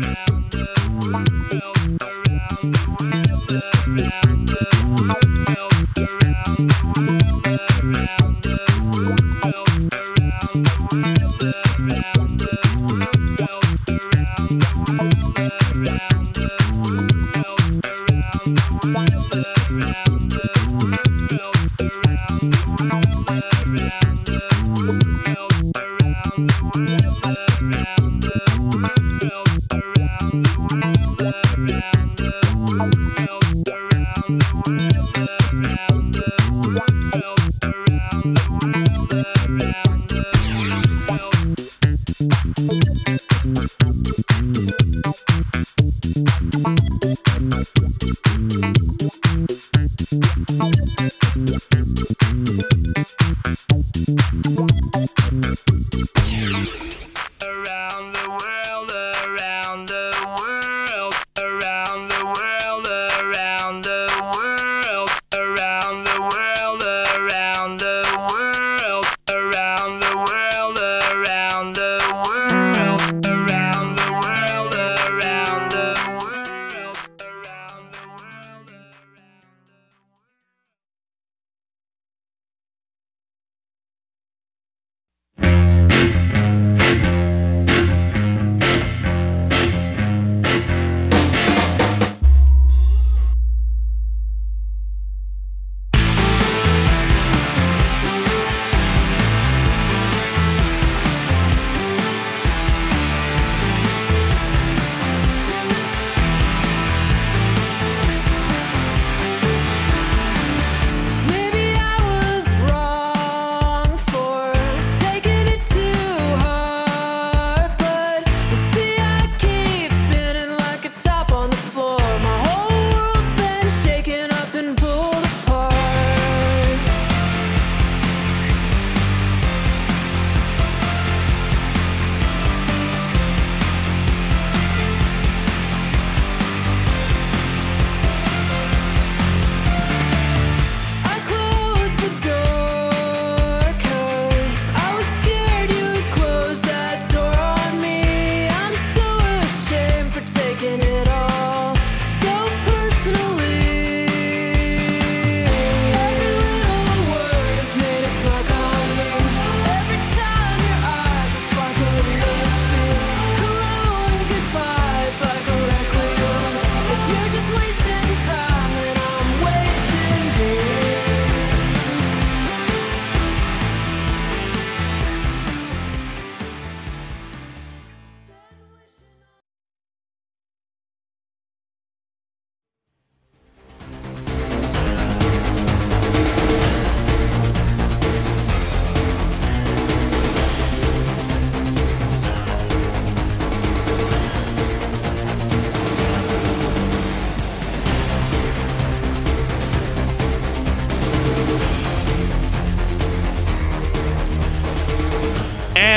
Bye.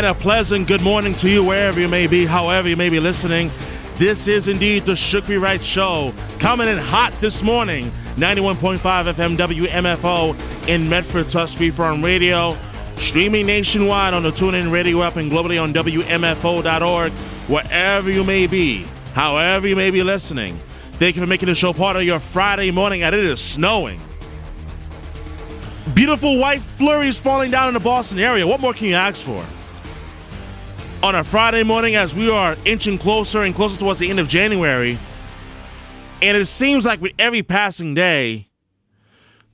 And a pleasant good morning to you wherever you may be, however you may be listening. This is indeed the Shukri Wright Show, coming in hot this morning. 91.5 FM WMFO in Medford, Tufts Freeform Radio. Streaming nationwide on the TuneIn Radio app and globally on WMFO.org, wherever you may be, however you may be listening. Thank you for making the show part of your Friday morning, and it is snowing. Beautiful white flurries falling down in the Boston area. What more can you ask for? On a Friday morning as we are inching closer and closer towards the end of January. And it seems like with every passing day,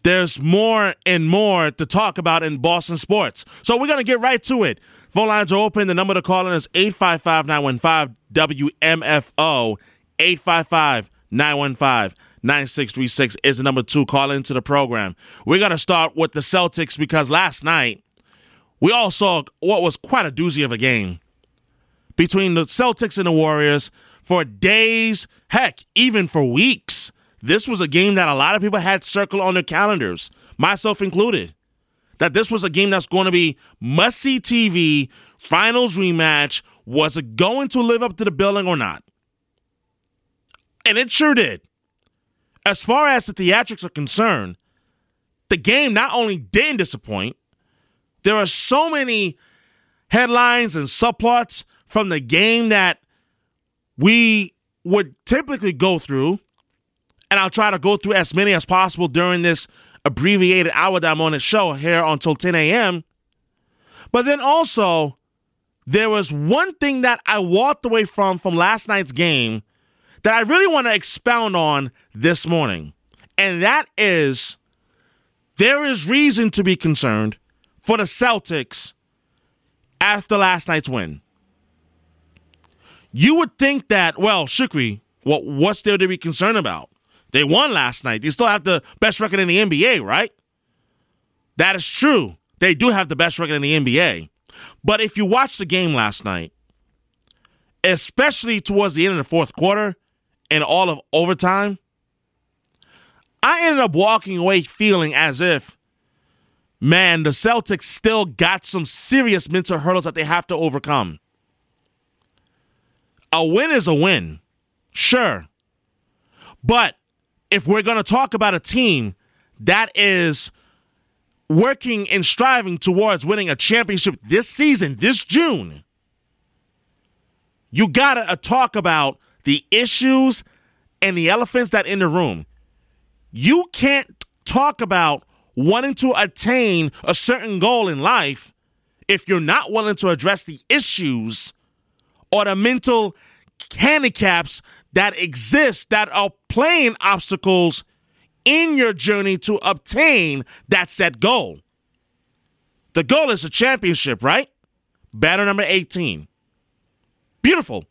there's more and more to talk about in Boston sports. So we're going to get right to it. Phone lines are open. The number to call in is 855 915 WMFO. 855 915 9636 is the number to call into the program. We're going to start with the Celtics because last night we all saw what was quite a doozy of a game between the Celtics and the Warriors for days, heck, even for weeks. This was a game that a lot of people had circled on their calendars, myself included. That this was a game that's going to be must see TV, finals rematch. Was it going to live up to the billing or not? And it sure did. As far as the theatrics are concerned, the game not only didn't disappoint, there are so many headlines and subplots from the game that we would typically go through, and I'll try to go through as many as possible during this abbreviated hour that I'm on the show here until 10 a.m. But then also, there was one thing that I walked away from from last night's game that I really want to expound on this morning. And that is there is reason to be concerned for the Celtics after last night's win. You would think that, well, Shukri, what, what's there to be concerned about? They won last night. They still have the best record in the NBA, right? That is true. They do have the best record in the NBA. But if you watch the game last night, especially towards the end of the fourth quarter and all of overtime, I ended up walking away feeling as if, man, the Celtics still got some serious mental hurdles that they have to overcome. A win is a win, sure. But if we're going to talk about a team that is working and striving towards winning a championship this season, this June, you got to uh, talk about the issues and the elephants that in the room. You can't talk about wanting to attain a certain goal in life if you're not willing to address the issues or the mental handicaps that exist that are playing obstacles in your journey to obtain that set goal. The goal is a championship, right? Banner number 18. Beautiful.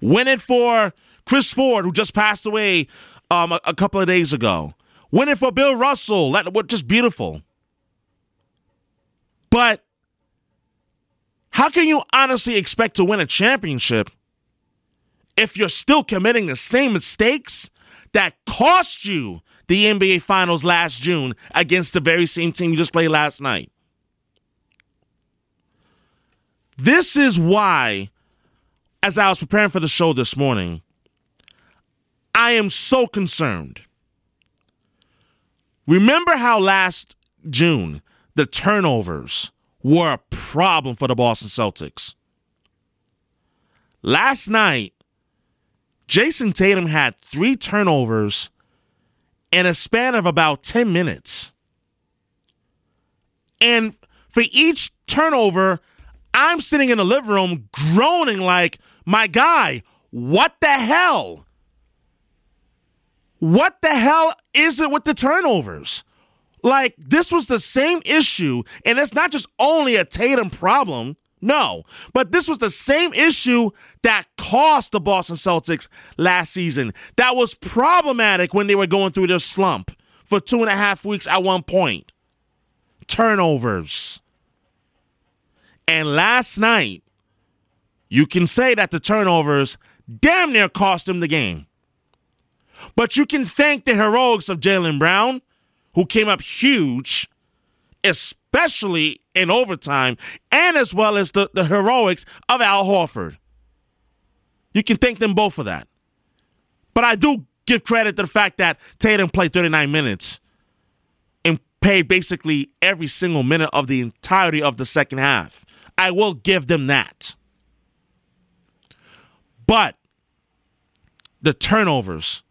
Win it for Chris Ford, who just passed away um, a, a couple of days ago. Win it for Bill Russell. That was just beautiful. But how can you honestly expect to win a championship if you're still committing the same mistakes that cost you the NBA Finals last June against the very same team you just played last night? This is why, as I was preparing for the show this morning, I am so concerned. Remember how last June the turnovers were a problem for the Boston Celtics? Last night, Jayson Tatum had three turnovers in a span of about 10 minutes. And for each turnover, I'm sitting in the living room groaning like, my guy, what the hell? What the hell is it with the turnovers? Like, this was the same issue, and it's not just only a Tatum problem. No, but this was the same issue that cost the Boston Celtics last season. That was problematic when they were going through their slump for two and a half weeks at one point. Turnovers. And last night, you can say that the turnovers damn near cost them the game. But you can thank the heroics of Jaylen Brown, who came up huge, especially in overtime, and as well as the, the heroics of Al Horford. You can thank them both for that. But I do give credit to the fact that Tatum played 39 minutes and paid basically every single minute of the entirety of the second half. I will give them that. But the turnovers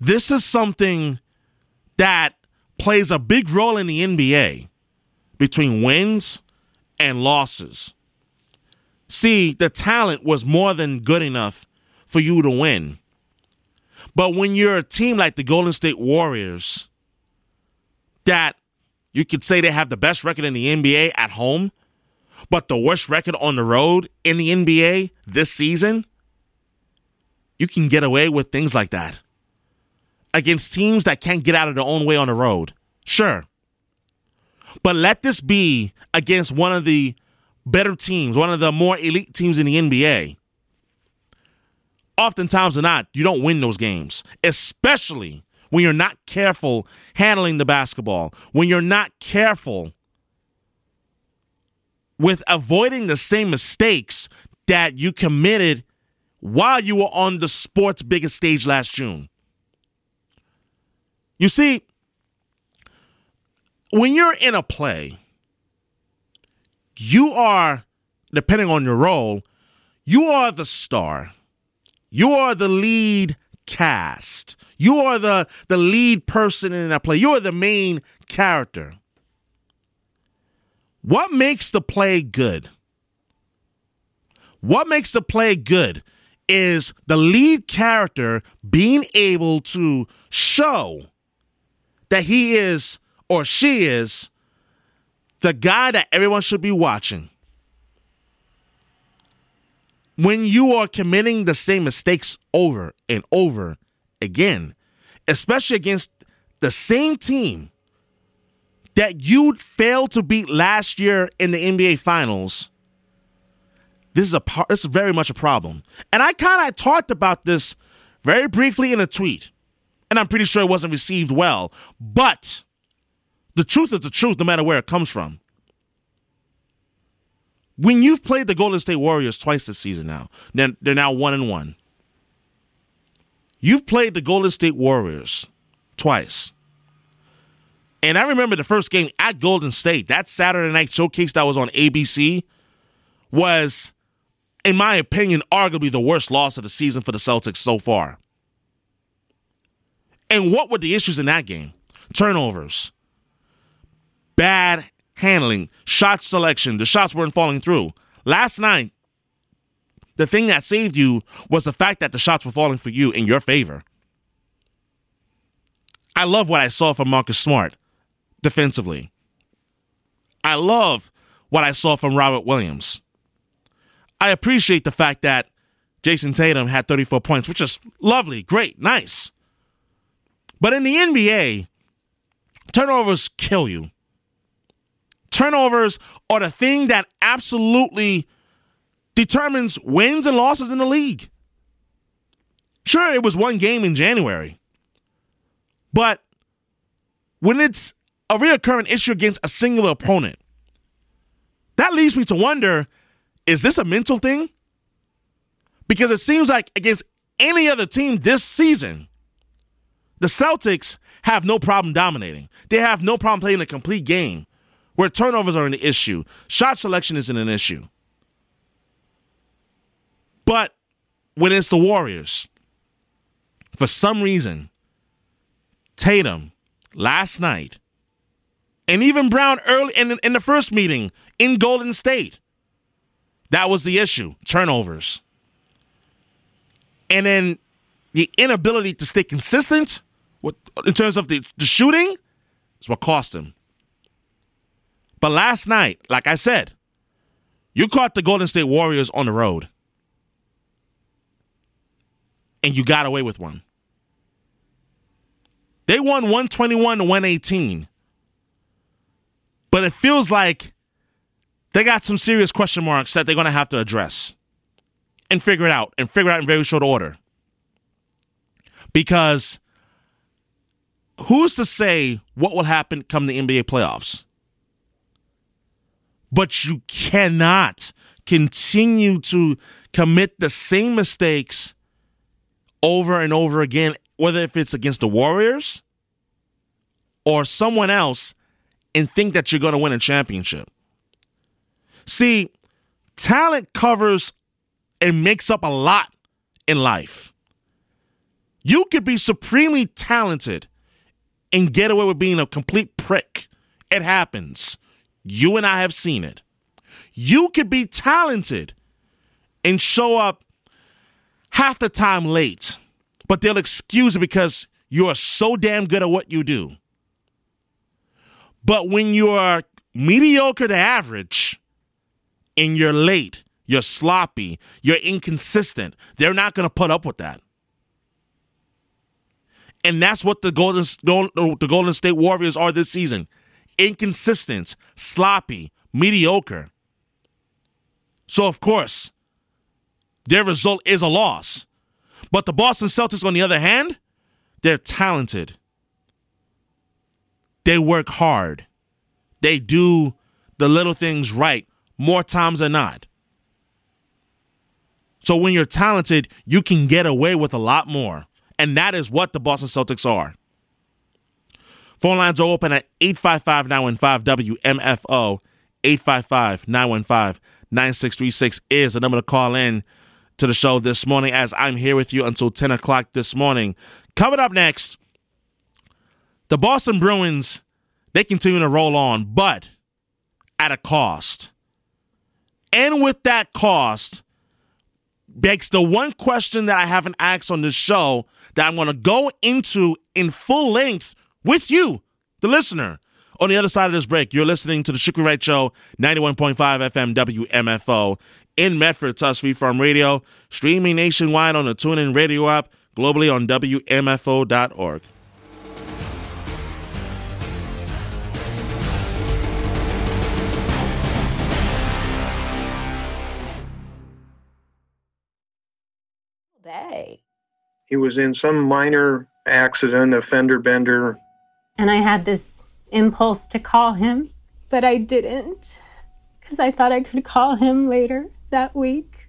this is something that plays a big role in the NBA between wins and losses. See, the talent was more than good enough for you to win. But when you're a team like the Golden State Warriors, that you could say they have the best record in the NBA at home, but the worst record on the road in the NBA this season, you can get away with things like that against teams that can't get out of their own way on the road. Sure. But let this be against one of the better teams, one of the more elite teams in the NBA. Oftentimes or not, you don't win those games, especially when you're not careful handling the basketball, when you're not careful with avoiding the same mistakes that you committed while you were on the sport's biggest stage last June. You see, when you're in a play, you are, depending on your role, you are the star. You are the lead cast. You are the, the lead person in that play. You are the main character. What makes the play good? What makes the play good is the lead character being able to show that he is or she is the guy that everyone should be watching. When you are committing the same mistakes over and over again, especially against the same team that you failed to beat last year in the NBA Finals, this is a this is very much a problem. And I kind of talked about this very briefly in a tweet, and I'm pretty sure it wasn't received well. But the truth is the truth, no matter where it comes from. When you've played the Golden State Warriors twice this season now, they're, they're now one and one. You've played the Golden State Warriors twice. And I remember the first game at Golden State, that Saturday night showcase that was on ABC, was, in my opinion, arguably the worst loss of the season for the Celtics so far. And what were the issues in that game? Turnovers, bad handling, shot selection. The shots weren't falling through. Last night, the thing that saved you was the fact that the shots were falling for you in your favor. I love what I saw from Marcus Smart defensively. I love what I saw from Robert Williams. I appreciate the fact that Jayson Tatum had 34 points, which is lovely, great, nice. But in the NBA, turnovers kill you. Turnovers are the thing that absolutely determines wins and losses in the league. Sure, it was one game in January, but when it's a reoccurring issue against a singular opponent, that leads me to wonder is this a mental thing? Because it seems like against any other team this season, the Celtics have no problem dominating. They have no problem playing a complete game where turnovers are an issue. Shot selection isn't an issue. But when it's the Warriors, for some reason, Tatum last night, and even Brown early in, in the first meeting in Golden State, that was the issue turnovers. And then the inability to stay consistent with, in terms of the, the shooting is what cost him. But last night, like I said, you caught the Golden State Warriors on the road. And you got away with one. They won 121 to 118. But it feels like they got some serious question marks that they're going to have to address and figure it out and figure it out in very short order. Because who's to say what will happen come the NBA playoffs? But you cannot continue to commit the same mistakes over and over again, whether if it's against the Warriors or someone else, and think that you're going to win a championship. See, talent covers and makes up a lot in life. You could be supremely talented and get away with being a complete prick. It happens. You and I have seen it. You could be talented and show up half the time late, but they'll excuse it because you are so damn good at what you do. But when you are mediocre to average and you're late, you're sloppy, you're inconsistent, they're not going to put up with that. And that's what the Golden, the Golden State Warriors are this season inconsistent, sloppy, mediocre. So, of course, their result is a loss. But the Boston Celtics, on the other hand, they're talented. They work hard. They do the little things right more times than not. So when you're talented, you can get away with a lot more. And that is what the Boston Celtics are. Phone lines are open at 855 915 WMFO. 855 915 9636 is the number to call in. to the show this morning as I'm here with you until 10 o'clock this morning. Coming up next, the Boston Bruins, they continue to roll on, but at a cost. And with that cost, begs the one question that I haven't asked on this show that I'm going to go into in full length with you, the listener. On the other side of this break, you're listening to the Shukri Wright Show, 91.5 FM WMFO in Medford, Tufts Freeform Radio, streaming nationwide on the TuneIn Radio app, globally on WMFO.org. He was in some minor accident, a fender bender. And I had this impulse to call him, but I didn't because I thought I could call him later that week.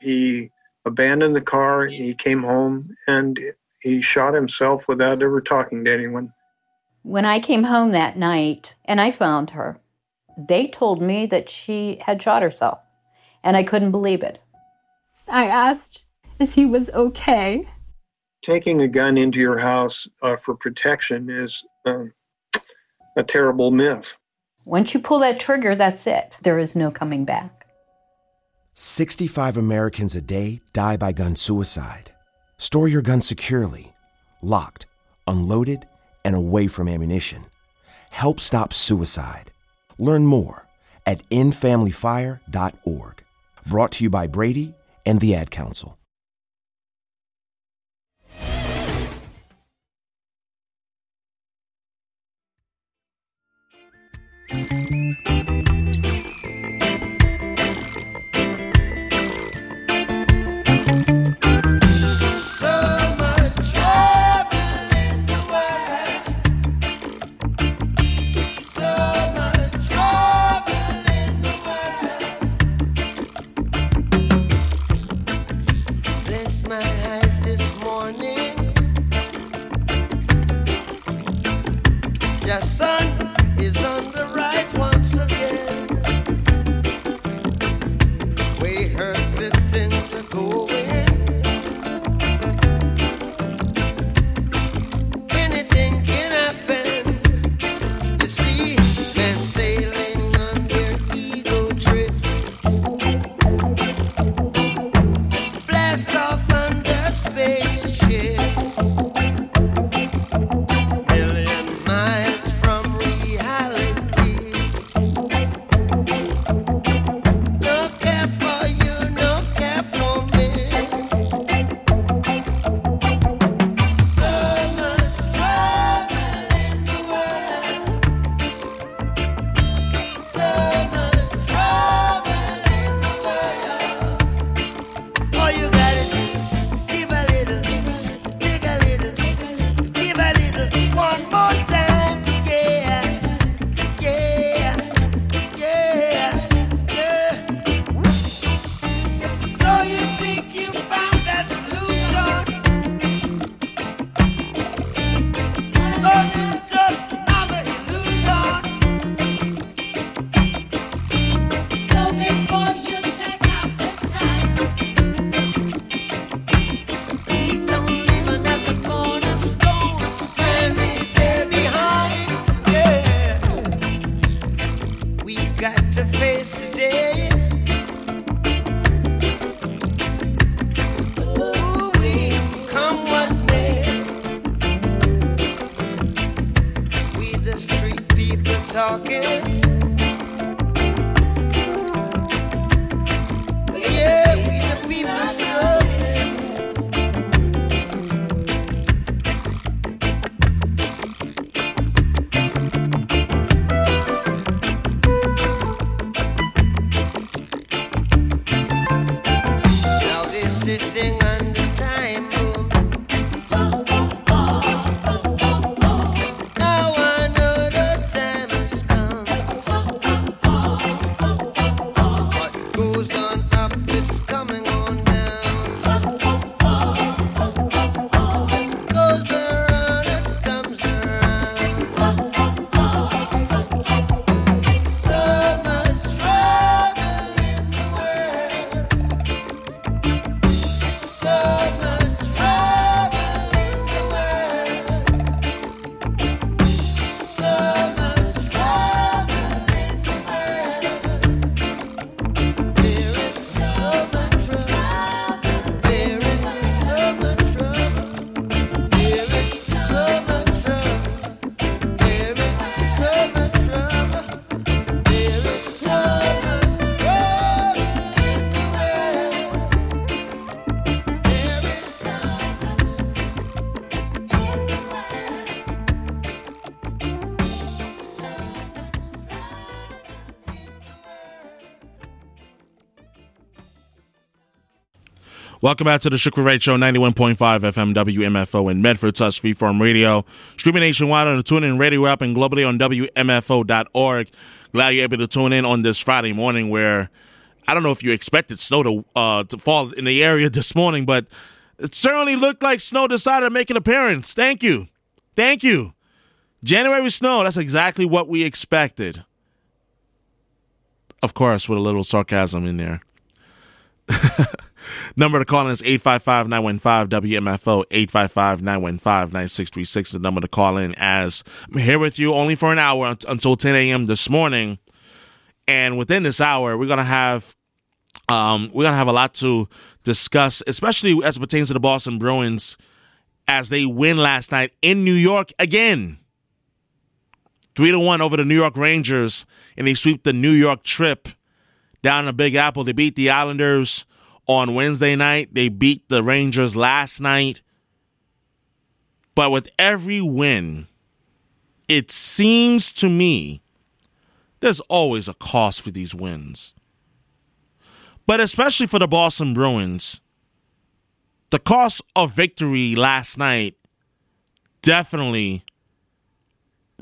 He abandoned the car, he came home, and he shot himself without ever talking to anyone. When I came home that night and I found her, they told me that she had shot herself, and I couldn't believe it. I asked if he was okay. Taking a gun into your house uh, for protection is um, a terrible myth. Once you pull that trigger, that's it. There is no coming back. 65 Americans a day die by gun suicide. Store your gun securely, locked, unloaded, and away from ammunition. Help stop suicide. Learn more at endfamilyfire.org. Brought to you by Brady and the Ad Council. Welcome back to the Shukri Wright Show, 91.5 FM WMFO in Medford, Tufts Freeform Radio. Streaming nationwide on the TuneIn Radio app and globally on WMFO.org. Glad you're able to tune in on this Friday morning where I don't know if you expected snow to, uh, to fall in the area this morning, but it certainly looked like snow decided to make an appearance. Thank you. Thank you. January snow, that's exactly what we expected. Of course, with a little sarcasm in there. number to call in is 855 915 WMFO, 855 915 9636. The number to call in as I'm here with you only for an hour until 10 a.m. this morning. And within this hour, we're going to have. Um, we're gonna have a lot to discuss, especially as it pertains to the Boston Bruins, as they win last night in New York again, three to one over the New York Rangers, and they sweep the New York trip down the Big Apple. They beat the Islanders on Wednesday night. They beat the Rangers last night. But with every win, it seems to me there's always a cost for these wins. But especially for the Boston Bruins, the cost of victory last night definitely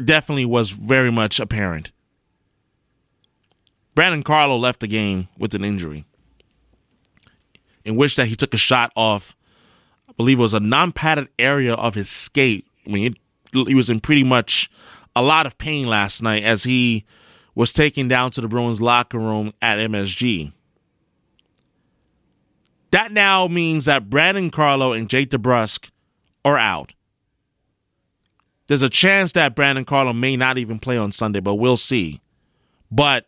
definitely was very much apparent. Brandon Carlo left the game with an injury in which that he took a shot off, I believe it was a non-padded area of his skate. I mean, he was in pretty much a lot of pain last night as he was taken down to the Bruins locker room at MSG. That now means that Brandon Carlo and Jake DeBrusk are out. There's a chance that Brandon Carlo may not even play on Sunday, but we'll see. But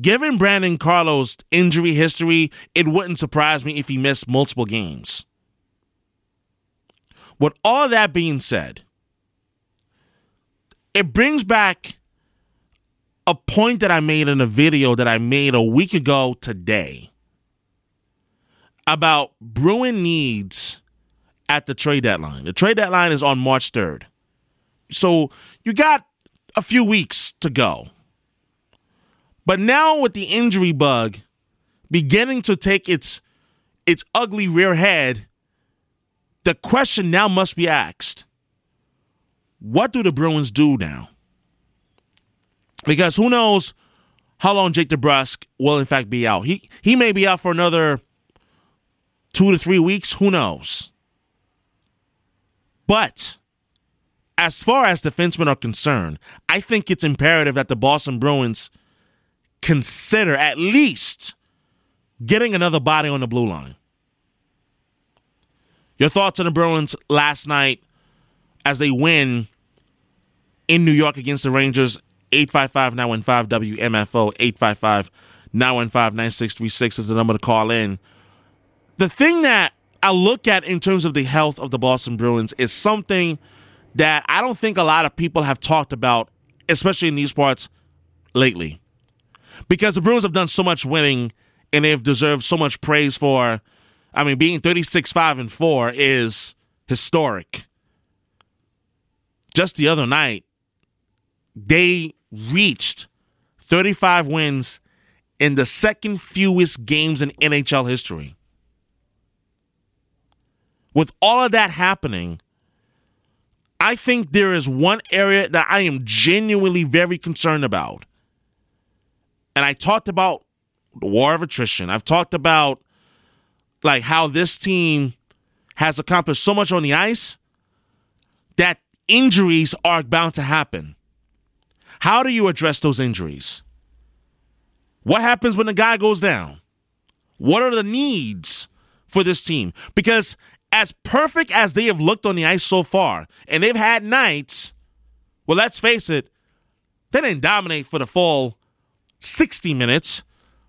given Brandon Carlo's injury history, it wouldn't surprise me if he missed multiple games. With all that being said, it brings back a point that I made in a video that I made a week ago today about Bruin needs at the trade deadline. The trade deadline is on March 3rd. So you got a few weeks to go. But now with the injury bug beginning to take its its ugly rear head, the question now must be asked. What do the Bruins do now? Because who knows how long Jake DeBrusk will in fact be out. He he may be out for another two to three weeks. Who knows? But as far as defensemen are concerned, I think it's imperative that the Boston Bruins consider at least getting another body on the blue line. Your thoughts on the Bruins last night as they win in New York against the Rangers? 855 915 WMFO, 855 915 9636 is the number to call in the thing that I look at in terms of the health of the Boston Bruins is something that I don't think a lot of people have talked about, especially in these parts lately. Because the Bruins have done so much winning and they've deserved so much praise for I mean being 36 5 and 4 is historic. Just the other night they reached 35 wins in the second fewest games in NHL history with all of that happening, I think there is one area that I am genuinely very concerned about. And I talked about the war of attrition. I've talked about like how this team has accomplished so much on the ice that injuries are bound to happen. How do you address those injuries? What happens when the guy goes down? What are the needs for this team? Because as perfect as they have looked on the ice so far, and they've had nights, well, let's face it, they didn't dominate for the full 60 minutes.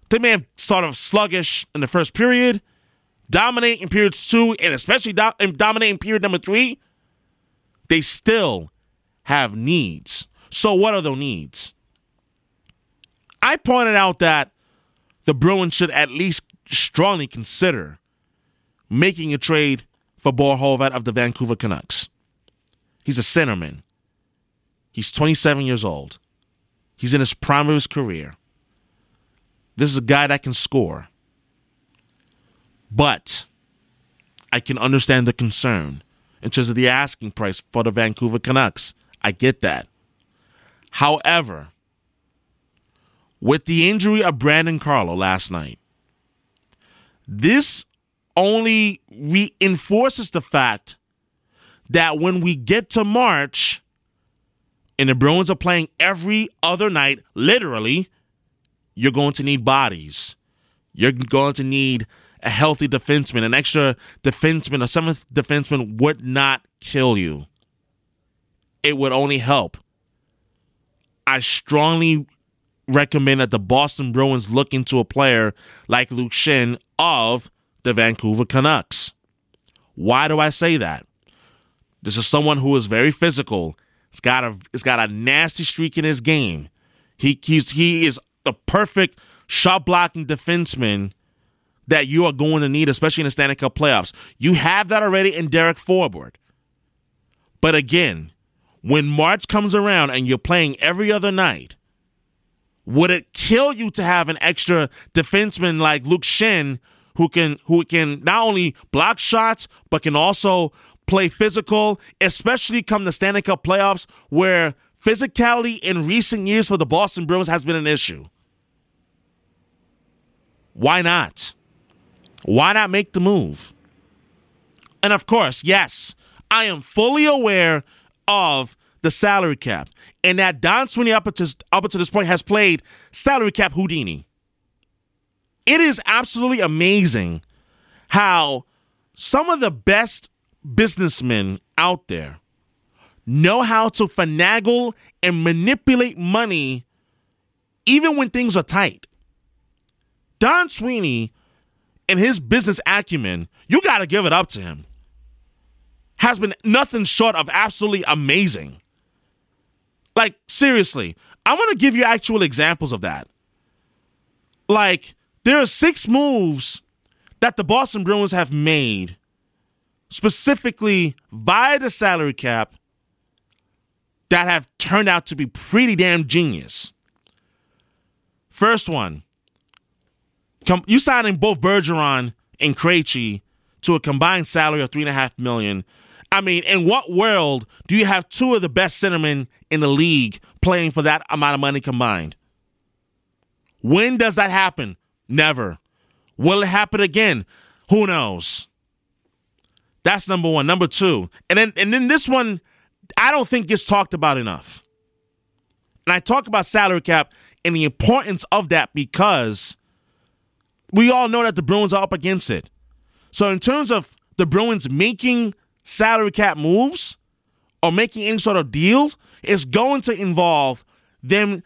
They may have sort of sluggish in the first period, dominate in periods two, and especially do- in period number three. They still have needs. So, what are those needs? I pointed out that the Bruins should at least strongly consider making a trade for Bo of the Vancouver Canucks. He's a centerman. He's 27 years old. He's in his prime of his career. This is a guy that can score. But I can understand the concern in terms of the asking price for the Vancouver Canucks. I get that. However, with the injury of Brandon Carlo last night, this only reinforces the fact that when we get to March and the Bruins are playing every other night, literally, you're going to need bodies. You're going to need a healthy defenseman. An extra defenseman, a seventh defenseman would not kill you. It would only help. I strongly recommend that the Boston Bruins look into a player like Luke Schenn of the Vancouver Canucks. Why do I say that? This is someone who is very physical. It's got a it's got a nasty streak in his game. He he's he is the perfect shot blocking defenseman that you are going to need, especially in the Stanley Cup playoffs. You have that already in Derek Forbort. But again, when March comes around and you're playing every other night, would it kill you to have an extra defenseman like Luke Schenn who can who can not only block shots but can also play physical, especially come the Stanley Cup playoffs where physicality in recent years for the Boston Bruins has been an issue? Why not? Why not make the move? And of course, yes, I am fully aware of the salary cap and that Don Sweeney up to, up to this point has played salary cap Houdini. It is absolutely amazing how some of the best businessmen out there know how to finagle and manipulate money even when things are tight. Don Sweeney and his business acumen, you got to give it up to him, has been nothing short of absolutely amazing. Like, seriously, I want to give you actual examples of that. Like, there are six moves that the Boston Bruins have made specifically via the salary cap that have turned out to be pretty damn genius. First one, you signing both Bergeron and Krejci to a combined salary of three and a half million. I mean, in what world do you have two of the best centermen in the league playing for that amount of money combined? When does that happen? Never. Will it happen again? Who knows? That's number one. Number two, and then and then this one, I don't think gets talked about enough. And I talk about salary cap and the importance of that because we all know that the Bruins are up against it. So in terms of the Bruins making salary cap moves or making any sort of deals, it's going to involve them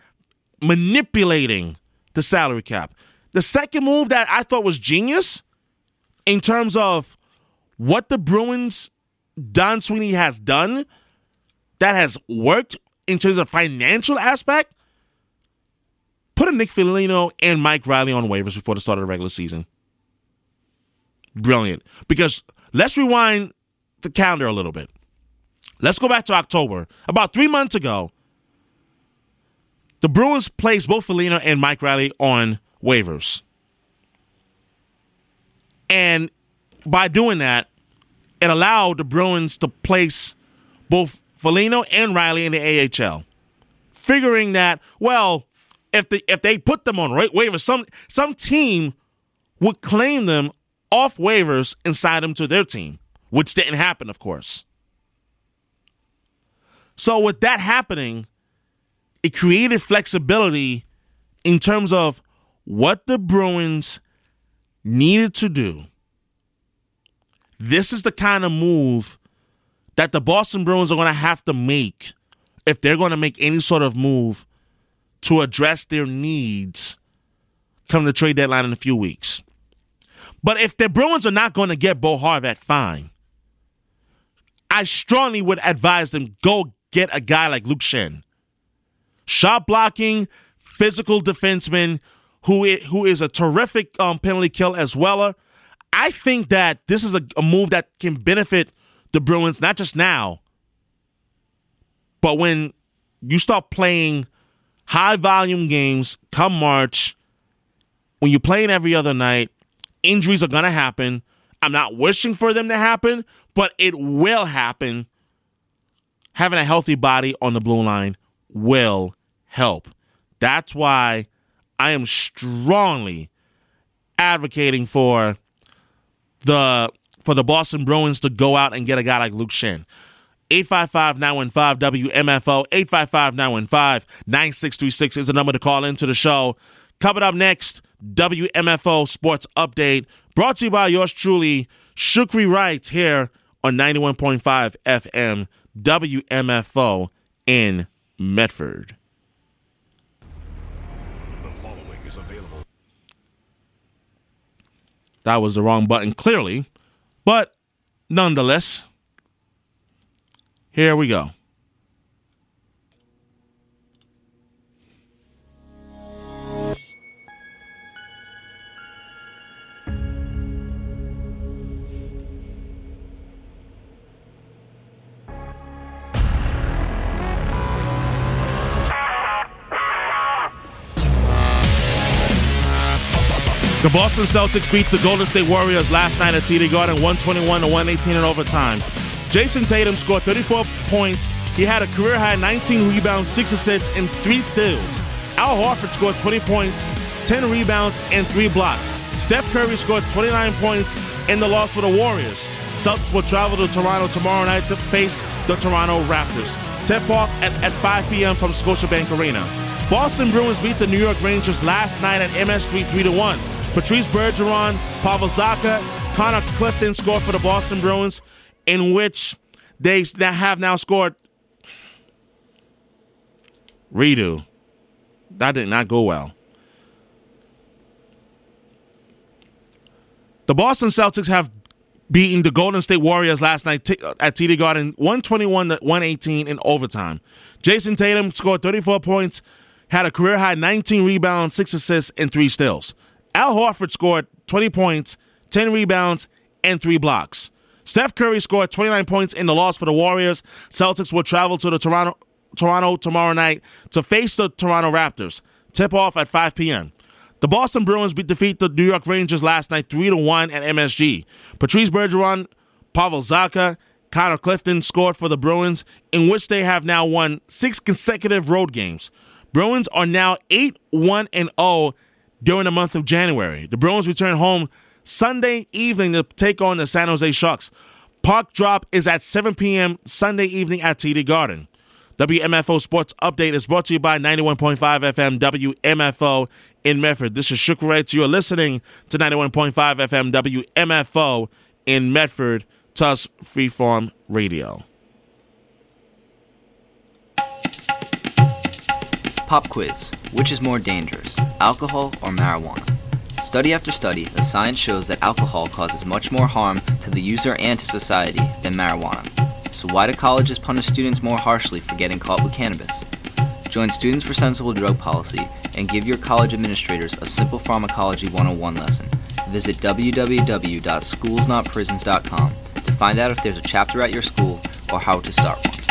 manipulating the salary cap. The second move that I thought was genius in terms of what the Bruins Don Sweeney has done that has worked in terms of financial aspect, put a Nick Foligno and Mike Reilly on waivers before the start of the regular season. Brilliant. Because let's rewind the calendar a little bit. Let's go back to October. About three months ago, the Bruins placed both Foligno and Mike Reilly on waivers. And by doing that, it allowed the Bruins to place both Foligno and Reilly in the AHL, figuring that well, if the if they put them on right waivers, some some team would claim them off waivers and sign them to their team, which didn't happen, of course. So with that happening, it created flexibility in terms of what the Bruins needed to do this is the kind of move that the Boston Bruins are going to have to make if they're going to make any sort of move to address their needs come the trade deadline in a few weeks. But if the Bruins are not going to get Bo Horvat, fine. I strongly would advise them go get a guy like Luke Schenn. Shot blocking, physical defenseman who is, who is a terrific um, penalty kill as well I think that this is a, a move that can benefit the Bruins, not just now, but when you start playing high volume games come March, when you're playing every other night, injuries are going to happen. I'm not wishing for them to happen, but it will happen. Having a healthy body on the blue line will help. That's why I am strongly advocating for the for the Boston Bruins to go out and get a guy like Luke Schenn. 855-915 WMFO 855-915-9636 is the number to call into the show. Coming up next, WMFO Sports Update brought to you by yours truly, Shukri Wright here on 91.5 FM WMFO in Medford. That was the wrong button, clearly. But nonetheless, here we go. The Boston Celtics beat the Golden State Warriors last night at TD Garden 121 to 118 in overtime. Jayson Tatum scored 34 points. He had a career high 19 rebounds, 6 assists, and 3 steals. Al Horford scored 20 points, 10 rebounds, and 3 blocks. Steph Curry scored 29 points in the loss for the Warriors. Celtics will travel to Toronto tomorrow night to face the Toronto Raptors. Tip off at, at 5 p.m. from Scotiabank Arena. Boston Bruins beat the New York Rangers last night at MS Street 3 1. Patrice Bergeron, Pavel Zacha, Connor Clifton scored for the Boston Bruins, in which they have now scored. Redo. That did not go well. The Boston Celtics have beaten the Golden State Warriors last night uh, at TD Garden 121 to 118 in overtime. Jayson Tatum scored 34 points, had a career high 19 rebounds, 6 assists, and 3 steals. Al Horford scored 20 points, 10 rebounds, and 3 blocks. Steph Curry scored 29 points in the loss for the Warriors. Celtics will travel to the Toronto Toronto tomorrow night to face the Toronto Raptors. Tip off at 5 p.m. The Boston Bruins beat defeat the New York Rangers last night 3 to 1 at MSG. Patrice Bergeron, Pavel Zacha, Connor Clifton scored for the Bruins, in which they have now won six consecutive road games. Bruins are now 8 1 and 0 during the month of January. The Bruins return home Sunday evening to take on the San Jose Sharks. Puck drop is at 7 p.m. Sunday evening at TD Garden. WMFO Sports Update is brought to you by 91.5 FM WMFO in Medford. This is Shook. You are listening to 91.5 FM WMFO in Medford, Tufts Freeform Radio. Pop quiz Which is more dangerous, alcohol or marijuana? Study after study, the science shows that alcohol causes much more harm to the user and to society than marijuana. So, why do colleges punish students more harshly for getting caught with cannabis? Join Students for Sensible Drug Policy and give your college administrators a simple pharmacology 101 lesson. Visit www.schoolsnotprisons.com to find out if there's a chapter at your school or how to start one.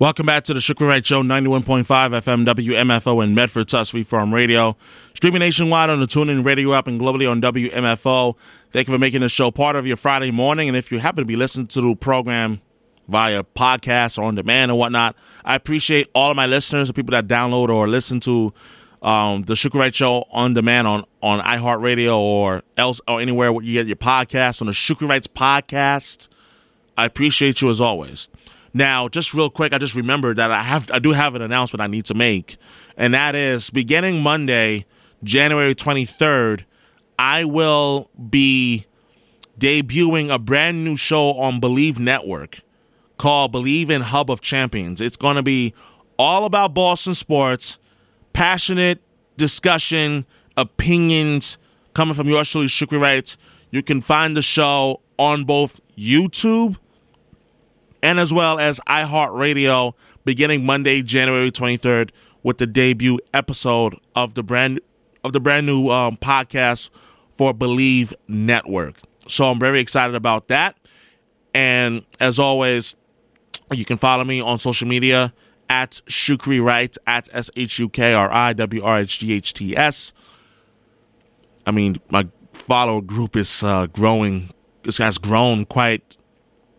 Welcome back to the Shukri Wright Show, 91.5 FM WMFO in Medford, Tufts Freeform Radio. Streaming nationwide on the TuneIn Radio app and globally on WMFO. Thank you for making the show part of your Friday morning. And if you happen to be listening to the program via podcast or on demand or whatnot, I appreciate all of my listeners, the people that download or listen to um, the Shukri Wright Show on demand on, on iHeartRadio or else or anywhere where you get your podcast on the Shukri Wrights podcast. I appreciate you as always. Now, just real quick, I just remembered that I have I do have an announcement I need to make, and that is beginning Monday, January 23rd, I will be debuting a brand new show on Believe Network called Believe in Hub of Champions. It's going to be all about Boston sports, passionate discussion, opinions coming from yours truly, Shukri Wrights. You can find the show on both YouTube and as well as iHeartRadio beginning Monday, January 23rd with the debut episode of the brand of the brand new um, podcast for Believe Network. So I'm very excited about that. And as always, you can follow me on social media at Shukri Wright at S H U K R I W R H G H T S. I mean, my follower group is uh, growing. This has grown quite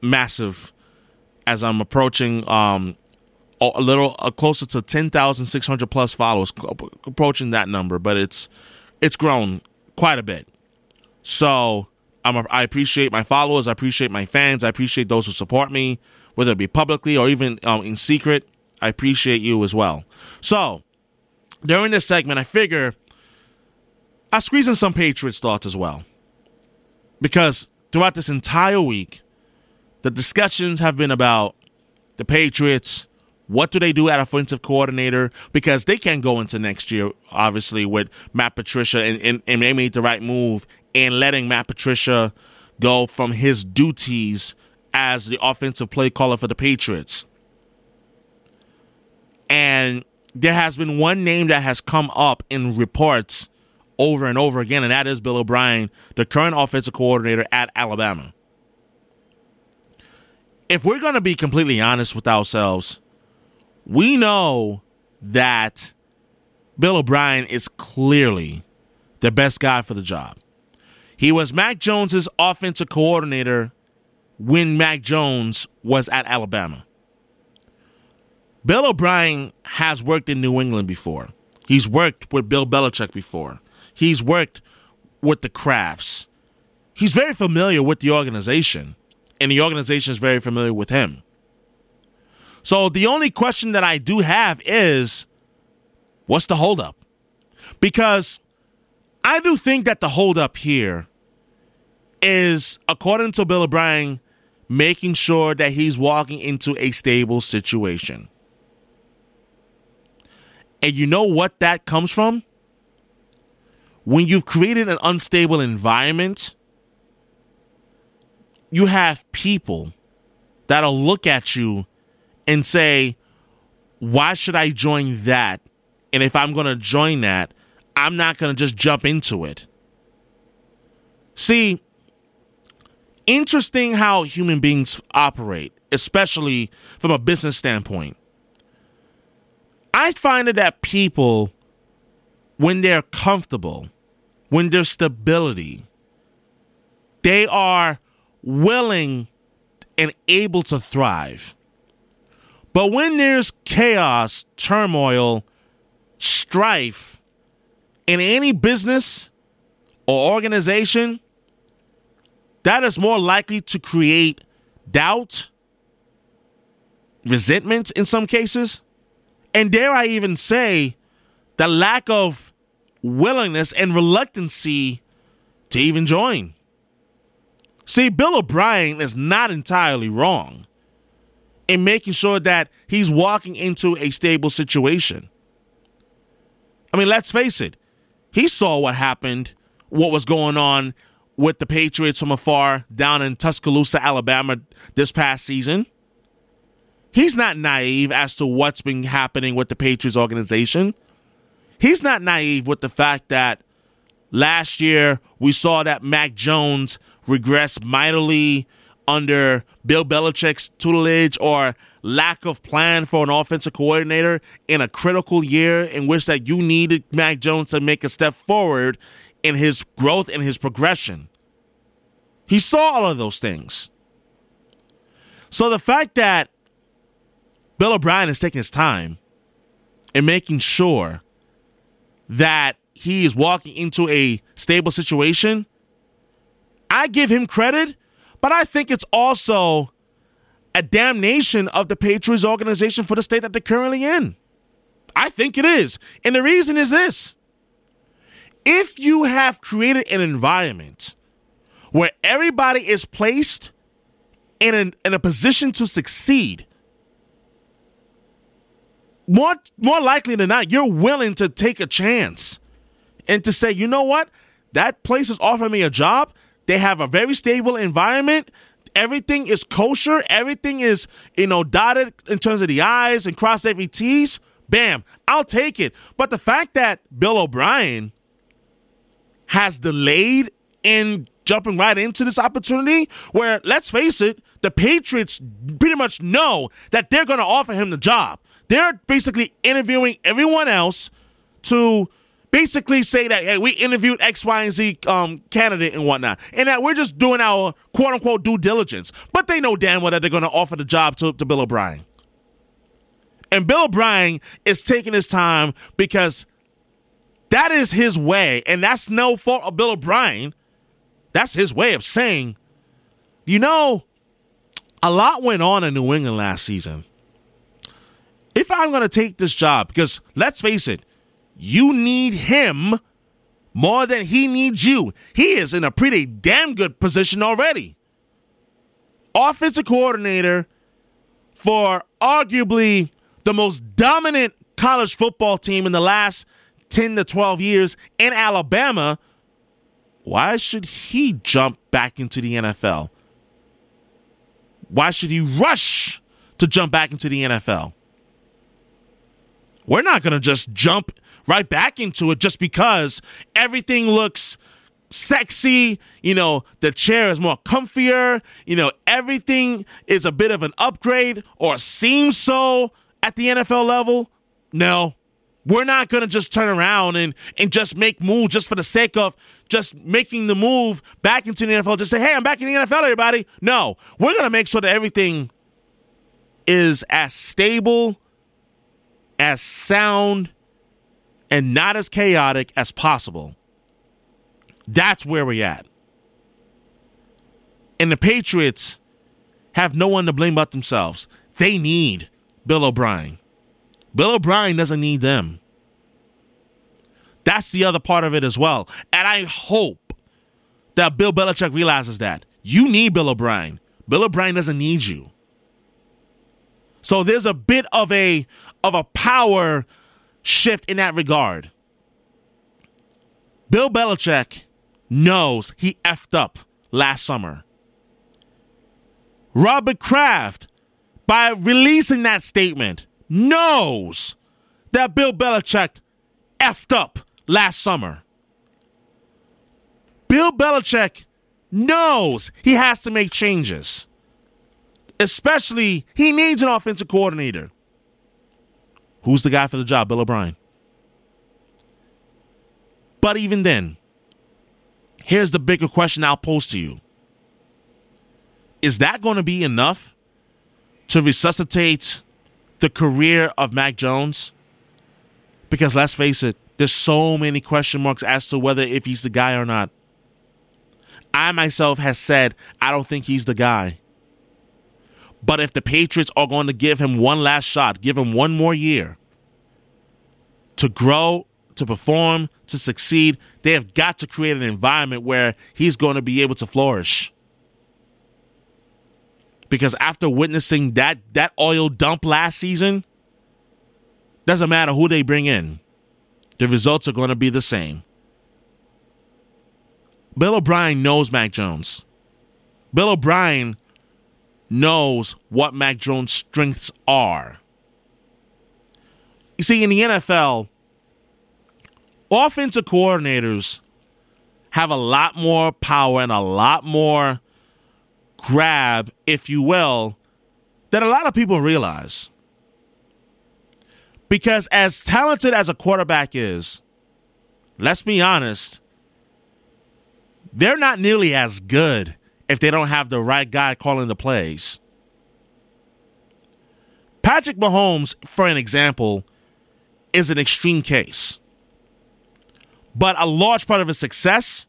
massive as I'm approaching um, a little uh, closer to 10,600 plus followers, approaching that number, but it's it's grown quite a bit. So I'm a, I appreciate my followers, I appreciate my fans, I appreciate those who support me, whether it be publicly or even um, in secret. I appreciate you as well. So during this segment, I figure I squeeze in some Patriots thoughts as well, because throughout this entire week, the discussions have been about the Patriots. What do they do at offensive coordinator? Because they can't go into next year, obviously, with Matt Patricia, and, and, and they made the right move in letting Matt Patricia go from his duties as the offensive play caller for the Patriots. And there has been one name that has come up in reports over and over again, and that is Bill O'Brien, the current offensive coordinator at Alabama if we're going to be completely honest with ourselves, we know that Bill O'Brien is clearly the best guy for the job. He was Mac Jones's offensive coordinator when Mac Jones was at Alabama. Bill O'Brien has worked in New England before. He's worked with Bill Belichick before. He's worked with the Krafts. He's very familiar with the organization and the organization is very familiar with him. So the only question that I do have is what's the holdup? Because I do think that the holdup here is, according to Bill O'Brien, making sure that he's walking into a stable situation. And you know what that comes from? When you've created an unstable environment, you have people that'll look at you and say, Why should I join that? And if I'm going to join that, I'm not going to just jump into it. See, interesting how human beings operate, especially from a business standpoint. I find it that people, when they're comfortable, when there's stability, they are willing and able to thrive. But when there's chaos, turmoil, strife in any business or organization, that is more likely to create doubt, resentment in some cases, and dare I even say, the lack of willingness and reluctancy to even join. See, Bill O'Brien is not entirely wrong in making sure that he's walking into a stable situation. I mean, let's face it, he saw what happened, what was going on with the Patriots from afar down in Tuscaloosa, Alabama this past season. He's not naive as to what's been happening with the Patriots organization. He's not naive with the fact that last year we saw that Mac Jones regress mightily under Bill Belichick's tutelage or lack of plan for an offensive coordinator in a critical year in which that you needed Mac Jones to make a step forward in his growth and his progression. He saw all of those things. So the fact that Bill O'Brien is taking his time and making sure that he is walking into a stable situation, I give him credit, but I think it's also a damnation of the Patriots organization for the state that they're currently in. I think it is. And the reason is this if you have created an environment where everybody is placed in, an, in a position to succeed, more, more likely than not, you're willing to take a chance and to say, you know what? That place is offering me a job. They have a very stable environment. Everything is kosher. Everything is, you know, dotted in terms of the I's and cross every T's. Bam, I'll take it. But the fact that Bill O'Brien has delayed in jumping right into this opportunity, where let's face it, the Patriots pretty much know that they're going to offer him the job. They're basically interviewing everyone else to basically say that hey, we interviewed X, Y, and Z um, candidate and whatnot, and that we're just doing our quote unquote due diligence. But they know damn well that they're going to offer the job to, to Bill O'Brien. And Bill O'Brien is taking his time because that is his way, and that's no fault of Bill O'Brien. That's his way of saying, you know, a lot went on in New England last season. If I'm going to take this job, because let's face it, you need him more than he needs you. He is in a pretty damn good position already. Offensive coordinator for arguably the most dominant college football team in the last 10 to 12 years in Alabama. Why should he jump back into the NFL? Why should he rush to jump back into the NFL? We're not going to just jump right back into it just because everything looks sexy. You know, the chair is more comfier. You know, everything is a bit of an upgrade or seems so at the NFL level. No, we're not going to just turn around and, and just make moves just for the sake of just making the move back into the NFL. Just say, hey, I'm back in the NFL, everybody. No, we're going to make sure that everything is as stable, as sound, and not as chaotic as possible. That's where we're at. And the Patriots have no one to blame but themselves. They need Bill O'Brien. Bill O'Brien doesn't need them. That's the other part of it as well. And I hope that Bill Belichick realizes that. You need Bill O'Brien. Bill O'Brien doesn't need you. So there's a bit of a of a power shift in that regard. Bill Belichick knows he effed up last summer. Robert Kraft, by releasing that statement, knows that Bill Belichick effed up last summer. Bill Belichick knows he has to make changes. Especially, he needs an offensive coordinator. Who's the guy for the job? Bill O'Brien. But even then, here's the bigger question I'll pose to you Is that going to be enough to resuscitate the career of Mac Jones? Because let's face it, there's so many question marks as to whether if he's the guy or not. I myself has said I don't think he's the guy. But if the Patriots are going to give him one last shot, give him one more year to grow, to perform, to succeed, they have got to create an environment where he's going to be able to flourish. Because after witnessing that that oil dump last season, doesn't matter who they bring in. The results are going to be the same. Bill O'Brien knows Mac Jones. Bill O'Brien knows what Mac Jones' strengths are. You see, in the NFL, offensive coordinators have a lot more power and a lot more grab, if you will, than a lot of people realize. Because as talented as a quarterback is, let's be honest, they're not nearly as good if they don't have the right guy calling the plays. Patrick Mahomes, for an example, is an extreme case. But a large part of his success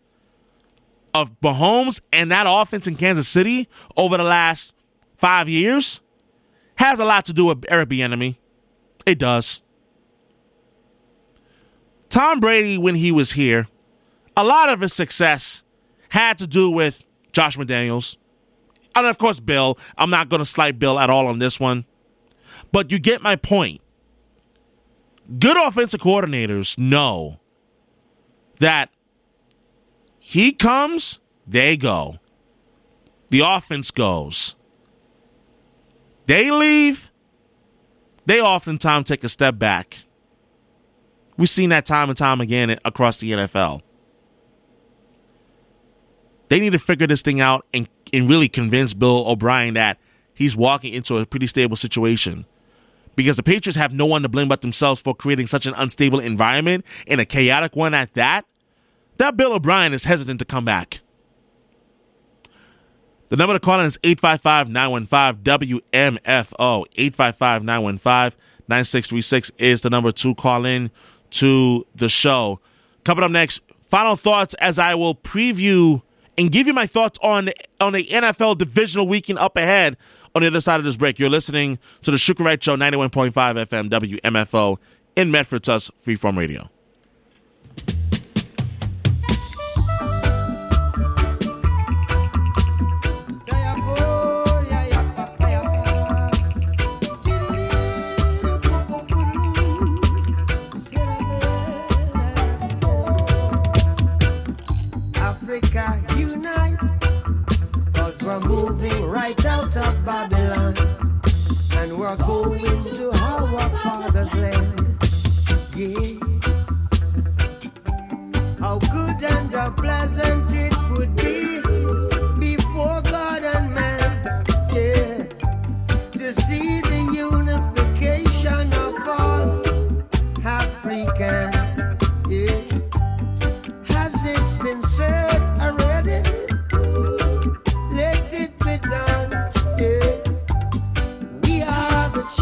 of Mahomes and that offense in Kansas City over the last five years has a lot to do with Eric Bieniemy. It does. Tom Brady, when he was here, a lot of his success had to do with Josh McDaniels. And of course, Bill. I'm not going to slight Bill at all on this one. But you get my point. Good offensive coordinators know that he comes, they go. The offense goes. They leave, they oftentimes take a step back. We've seen that time and time again across the NFL. They need to figure this thing out and, and really convince Bill O'Brien that he's walking into a pretty stable situation. Because the Patriots have no one to blame but themselves for creating such an unstable environment and a chaotic one at that. That Bill O'Brien is hesitant to come back. The number to call in is 855 915 WMFO. 855 915 9636 is the number to call in to the show. Coming up next, final thoughts as I will preview and give you my thoughts on on the NFL divisional weekend up ahead on the other side of this break. You're listening to the Right Show, 91.5 FM WMFO in Medford, Freeform Radio. Of Babylon, and we're going to our father's land. Yeah. How good and how pleasant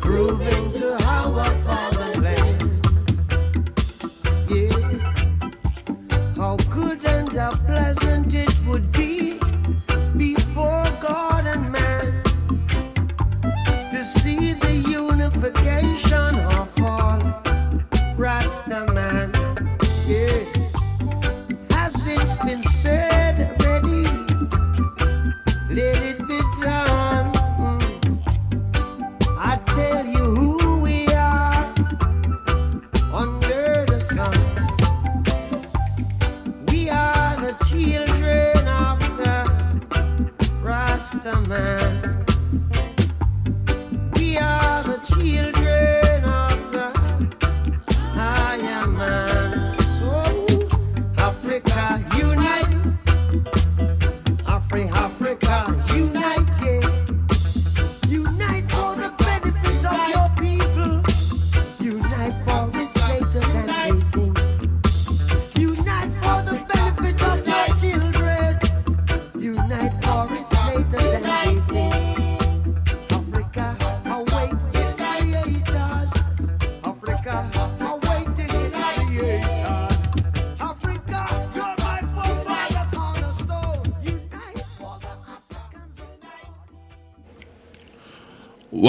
grooving to how I fall.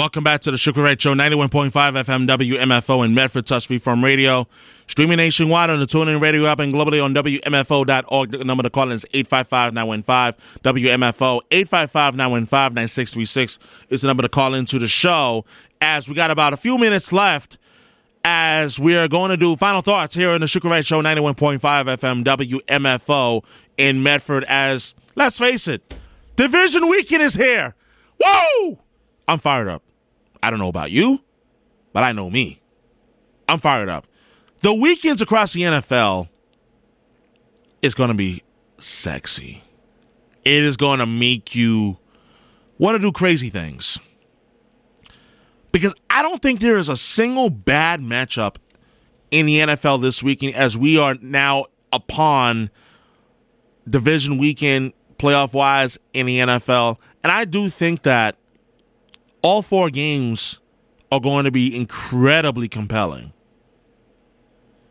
Welcome back to the Shukri Wright Show, 91.5 FM WMFO in Medford, Tufts Freeform Radio. Streaming nationwide on the TuneIn Radio app and globally on WMFO.org. The number to call in is 855-915 WMFO. 855-915-9636 is the number to call into the show. As we got about a few minutes left, as we are going to do final thoughts here on the Shukri Wright Show, 91.5 FM WMFO in Medford. As let's face it, division weekend is here. Whoa! I'm fired up. I don't know about you, but I know me. I'm fired up. The weekends across the NFL is going to be sexy. It is going to make you want to do crazy things. Because I don't think there is a single bad matchup in the NFL this weekend as we are now upon division weekend playoff wise in the NFL. And I do think that all four games are going to be incredibly compelling.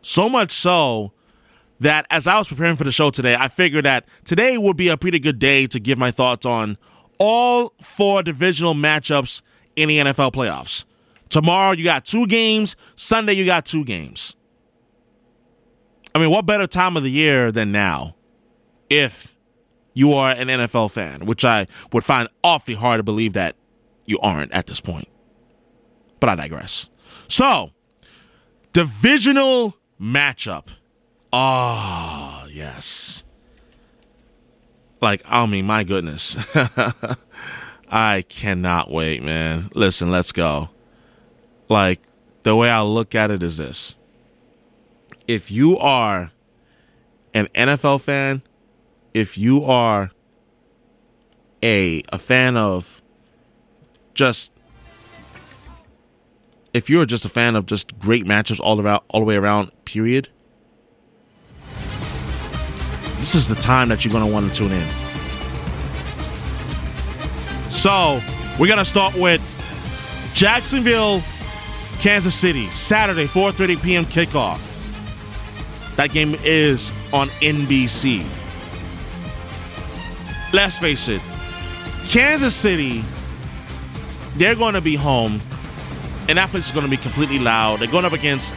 So much so that as I was preparing for the show today, I figured that today would be a pretty good day to give my thoughts on all four divisional matchups in the NFL playoffs. Tomorrow you got two games, Sunday you got two games. I mean, what better time of the year than now if you are an NFL fan, which I would find awfully hard to believe that you aren't at this point. But I digress. So, divisional matchup. Ah, yes. Like, I mean, my goodness. I cannot wait, man. Listen, let's go. Like, the way I look at it is this if you are an NFL fan, if you are a a fan of just if you're just a fan of just great matchups all around all the way around, period. This is the time that you're gonna want to tune in. So we're gonna start with Jacksonville, Kansas City, Saturday, 4:30 p.m. kickoff. That game is on NBC. Let's face it, Kansas City, they're going to be home, and that place is going to be completely loud. They're going up against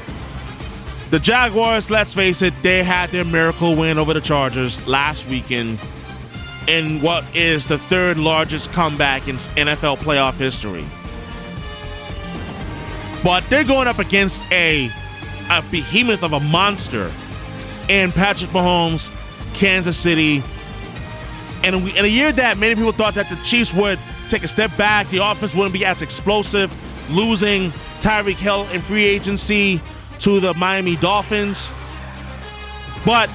the Jaguars. Let's face it, they had their miracle win over the Chargers last weekend in what is the third largest comeback in NFL playoff history. But they're going up against a a behemoth of a monster in Patrick Mahomes, Kansas City. And in a year that many people thought that the Chiefs would take a step back, the offense wouldn't be as explosive, losing Tyreek Hill in free agency to the Miami Dolphins. But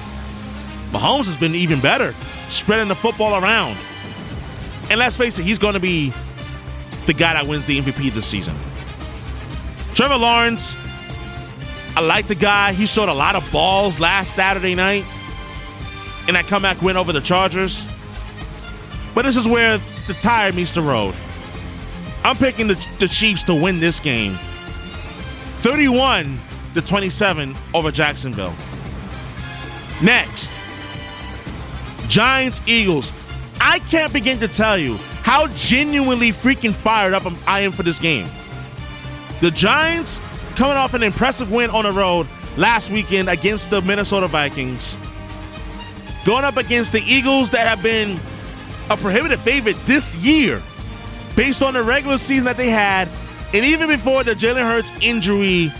Mahomes has been even better, spreading the football around. And let's face it, he's going to be the guy that wins the MVP this season. Trevor Lawrence, I like the guy. He showed a lot of balls last Saturday night in that comeback win over the Chargers. But this is where the tire meets the road. I'm picking the, the Chiefs to win this game 31 to 27 over Jacksonville. Next, Giants Eagles. I can't begin to tell you how genuinely freaking fired up I am for this game. The Giants coming off an impressive win on the road last weekend against the Minnesota Vikings. Going up against the Eagles that have been a prohibitive favorite this year based on the regular season that they had. And even before the Jalen Hurts injury,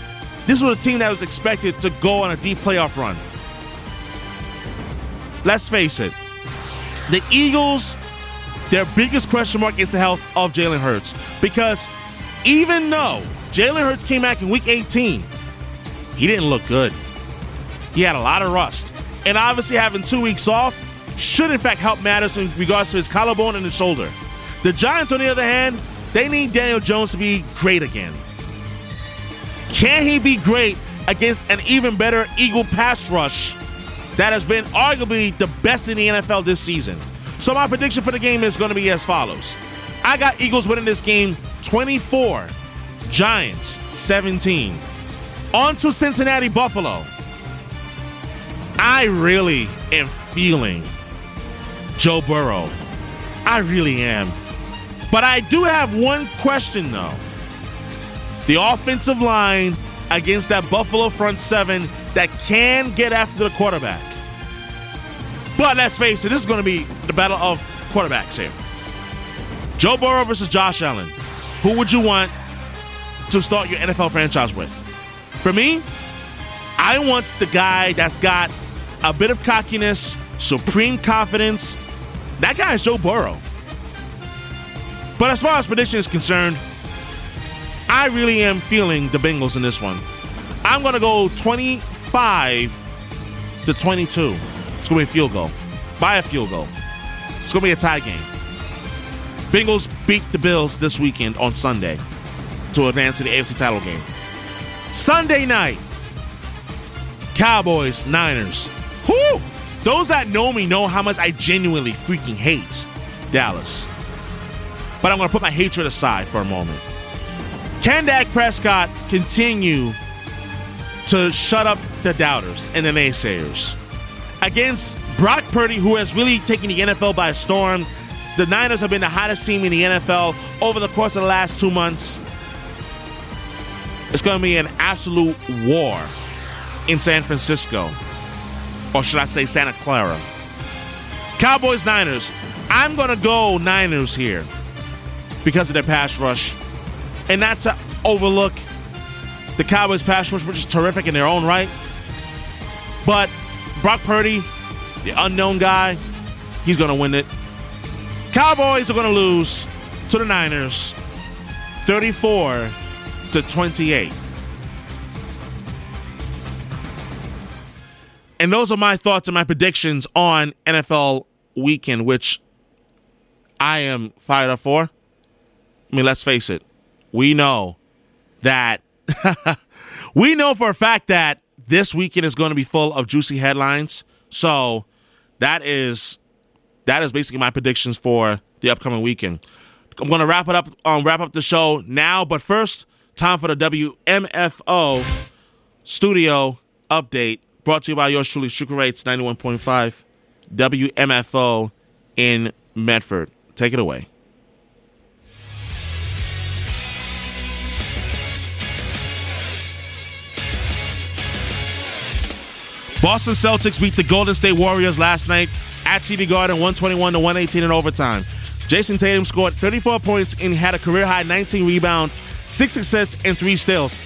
this was a team that was expected to go on a deep playoff run. Let's face it, the Eagles, their biggest question mark is the health of Jalen Hurts. Because even though Jalen Hurts came back in week 18, he didn't look good. He had a lot of rust. And obviously, having two weeks off should, in fact, help matters in regards to his collarbone and his shoulder. The Giants, on the other hand, they need Daniel Jones to be great again. Can he be great against an even better Eagle pass rush that has been arguably the best in the NFL this season? So, my prediction for the game is going to be as follows I got Eagles winning this game 24, Giants 17. On to Cincinnati Buffalo. I really am feeling Joe Burrow. I really am. But I do have one question though. The offensive line against that Buffalo front seven that can get after the quarterback. But let's face it, this is going to be the battle of quarterbacks here. Joe Burrow versus Josh Allen. Who would you want to start your NFL franchise with? For me, I want the guy that's got a bit of cockiness, supreme confidence. That guy is Joe Burrow. But as far as prediction is concerned, I really am feeling the Bengals in this one. I'm going to go 25 to 22. It's going to be a field goal. By a field goal. It's going to be a tie game. Bengals beat the Bills this weekend on Sunday to advance to the AFC title game. Sunday night, Cowboys, Niners. Whoo! Those that know me know how much I genuinely freaking hate Dallas. But I'm going to put my hatred aside for a moment. Can Dak Prescott continue to shut up the doubters and the naysayers? Against Brock Purdy, who has really taken the NFL by storm, the Niners have been the hottest team in the NFL over the course of the last two months. It's going to be an absolute war in San Francisco. Or should I say Santa Clara? Cowboys Niners. I'm going to go Niners here because of their pass rush. And not to overlook the Cowboys pass rush, which is terrific in their own right. But Brock Purdy, the unknown guy, he's going to win it. Cowboys are going to lose to the Niners 34 to 28. And those are my thoughts and my predictions on NFL weekend, which I am fired up for. I mean, let's face it. We know that we know for a fact that this weekend is going to be full of juicy headlines. So that is that is basically my predictions for the upcoming weekend. I'm going to wrap it up um, wrap up the show now, but first, time for the WMFO studio update brought to you by yours truly, Shukri Wrights 91.5 WMFO in Medford. Take it away. Boston Celtics beat the Golden State Warriors last night at TD Garden 121 to 118 in overtime. Jayson Tatum scored 34 points and had a career high 19 rebounds, 6 assists, and 3 steals.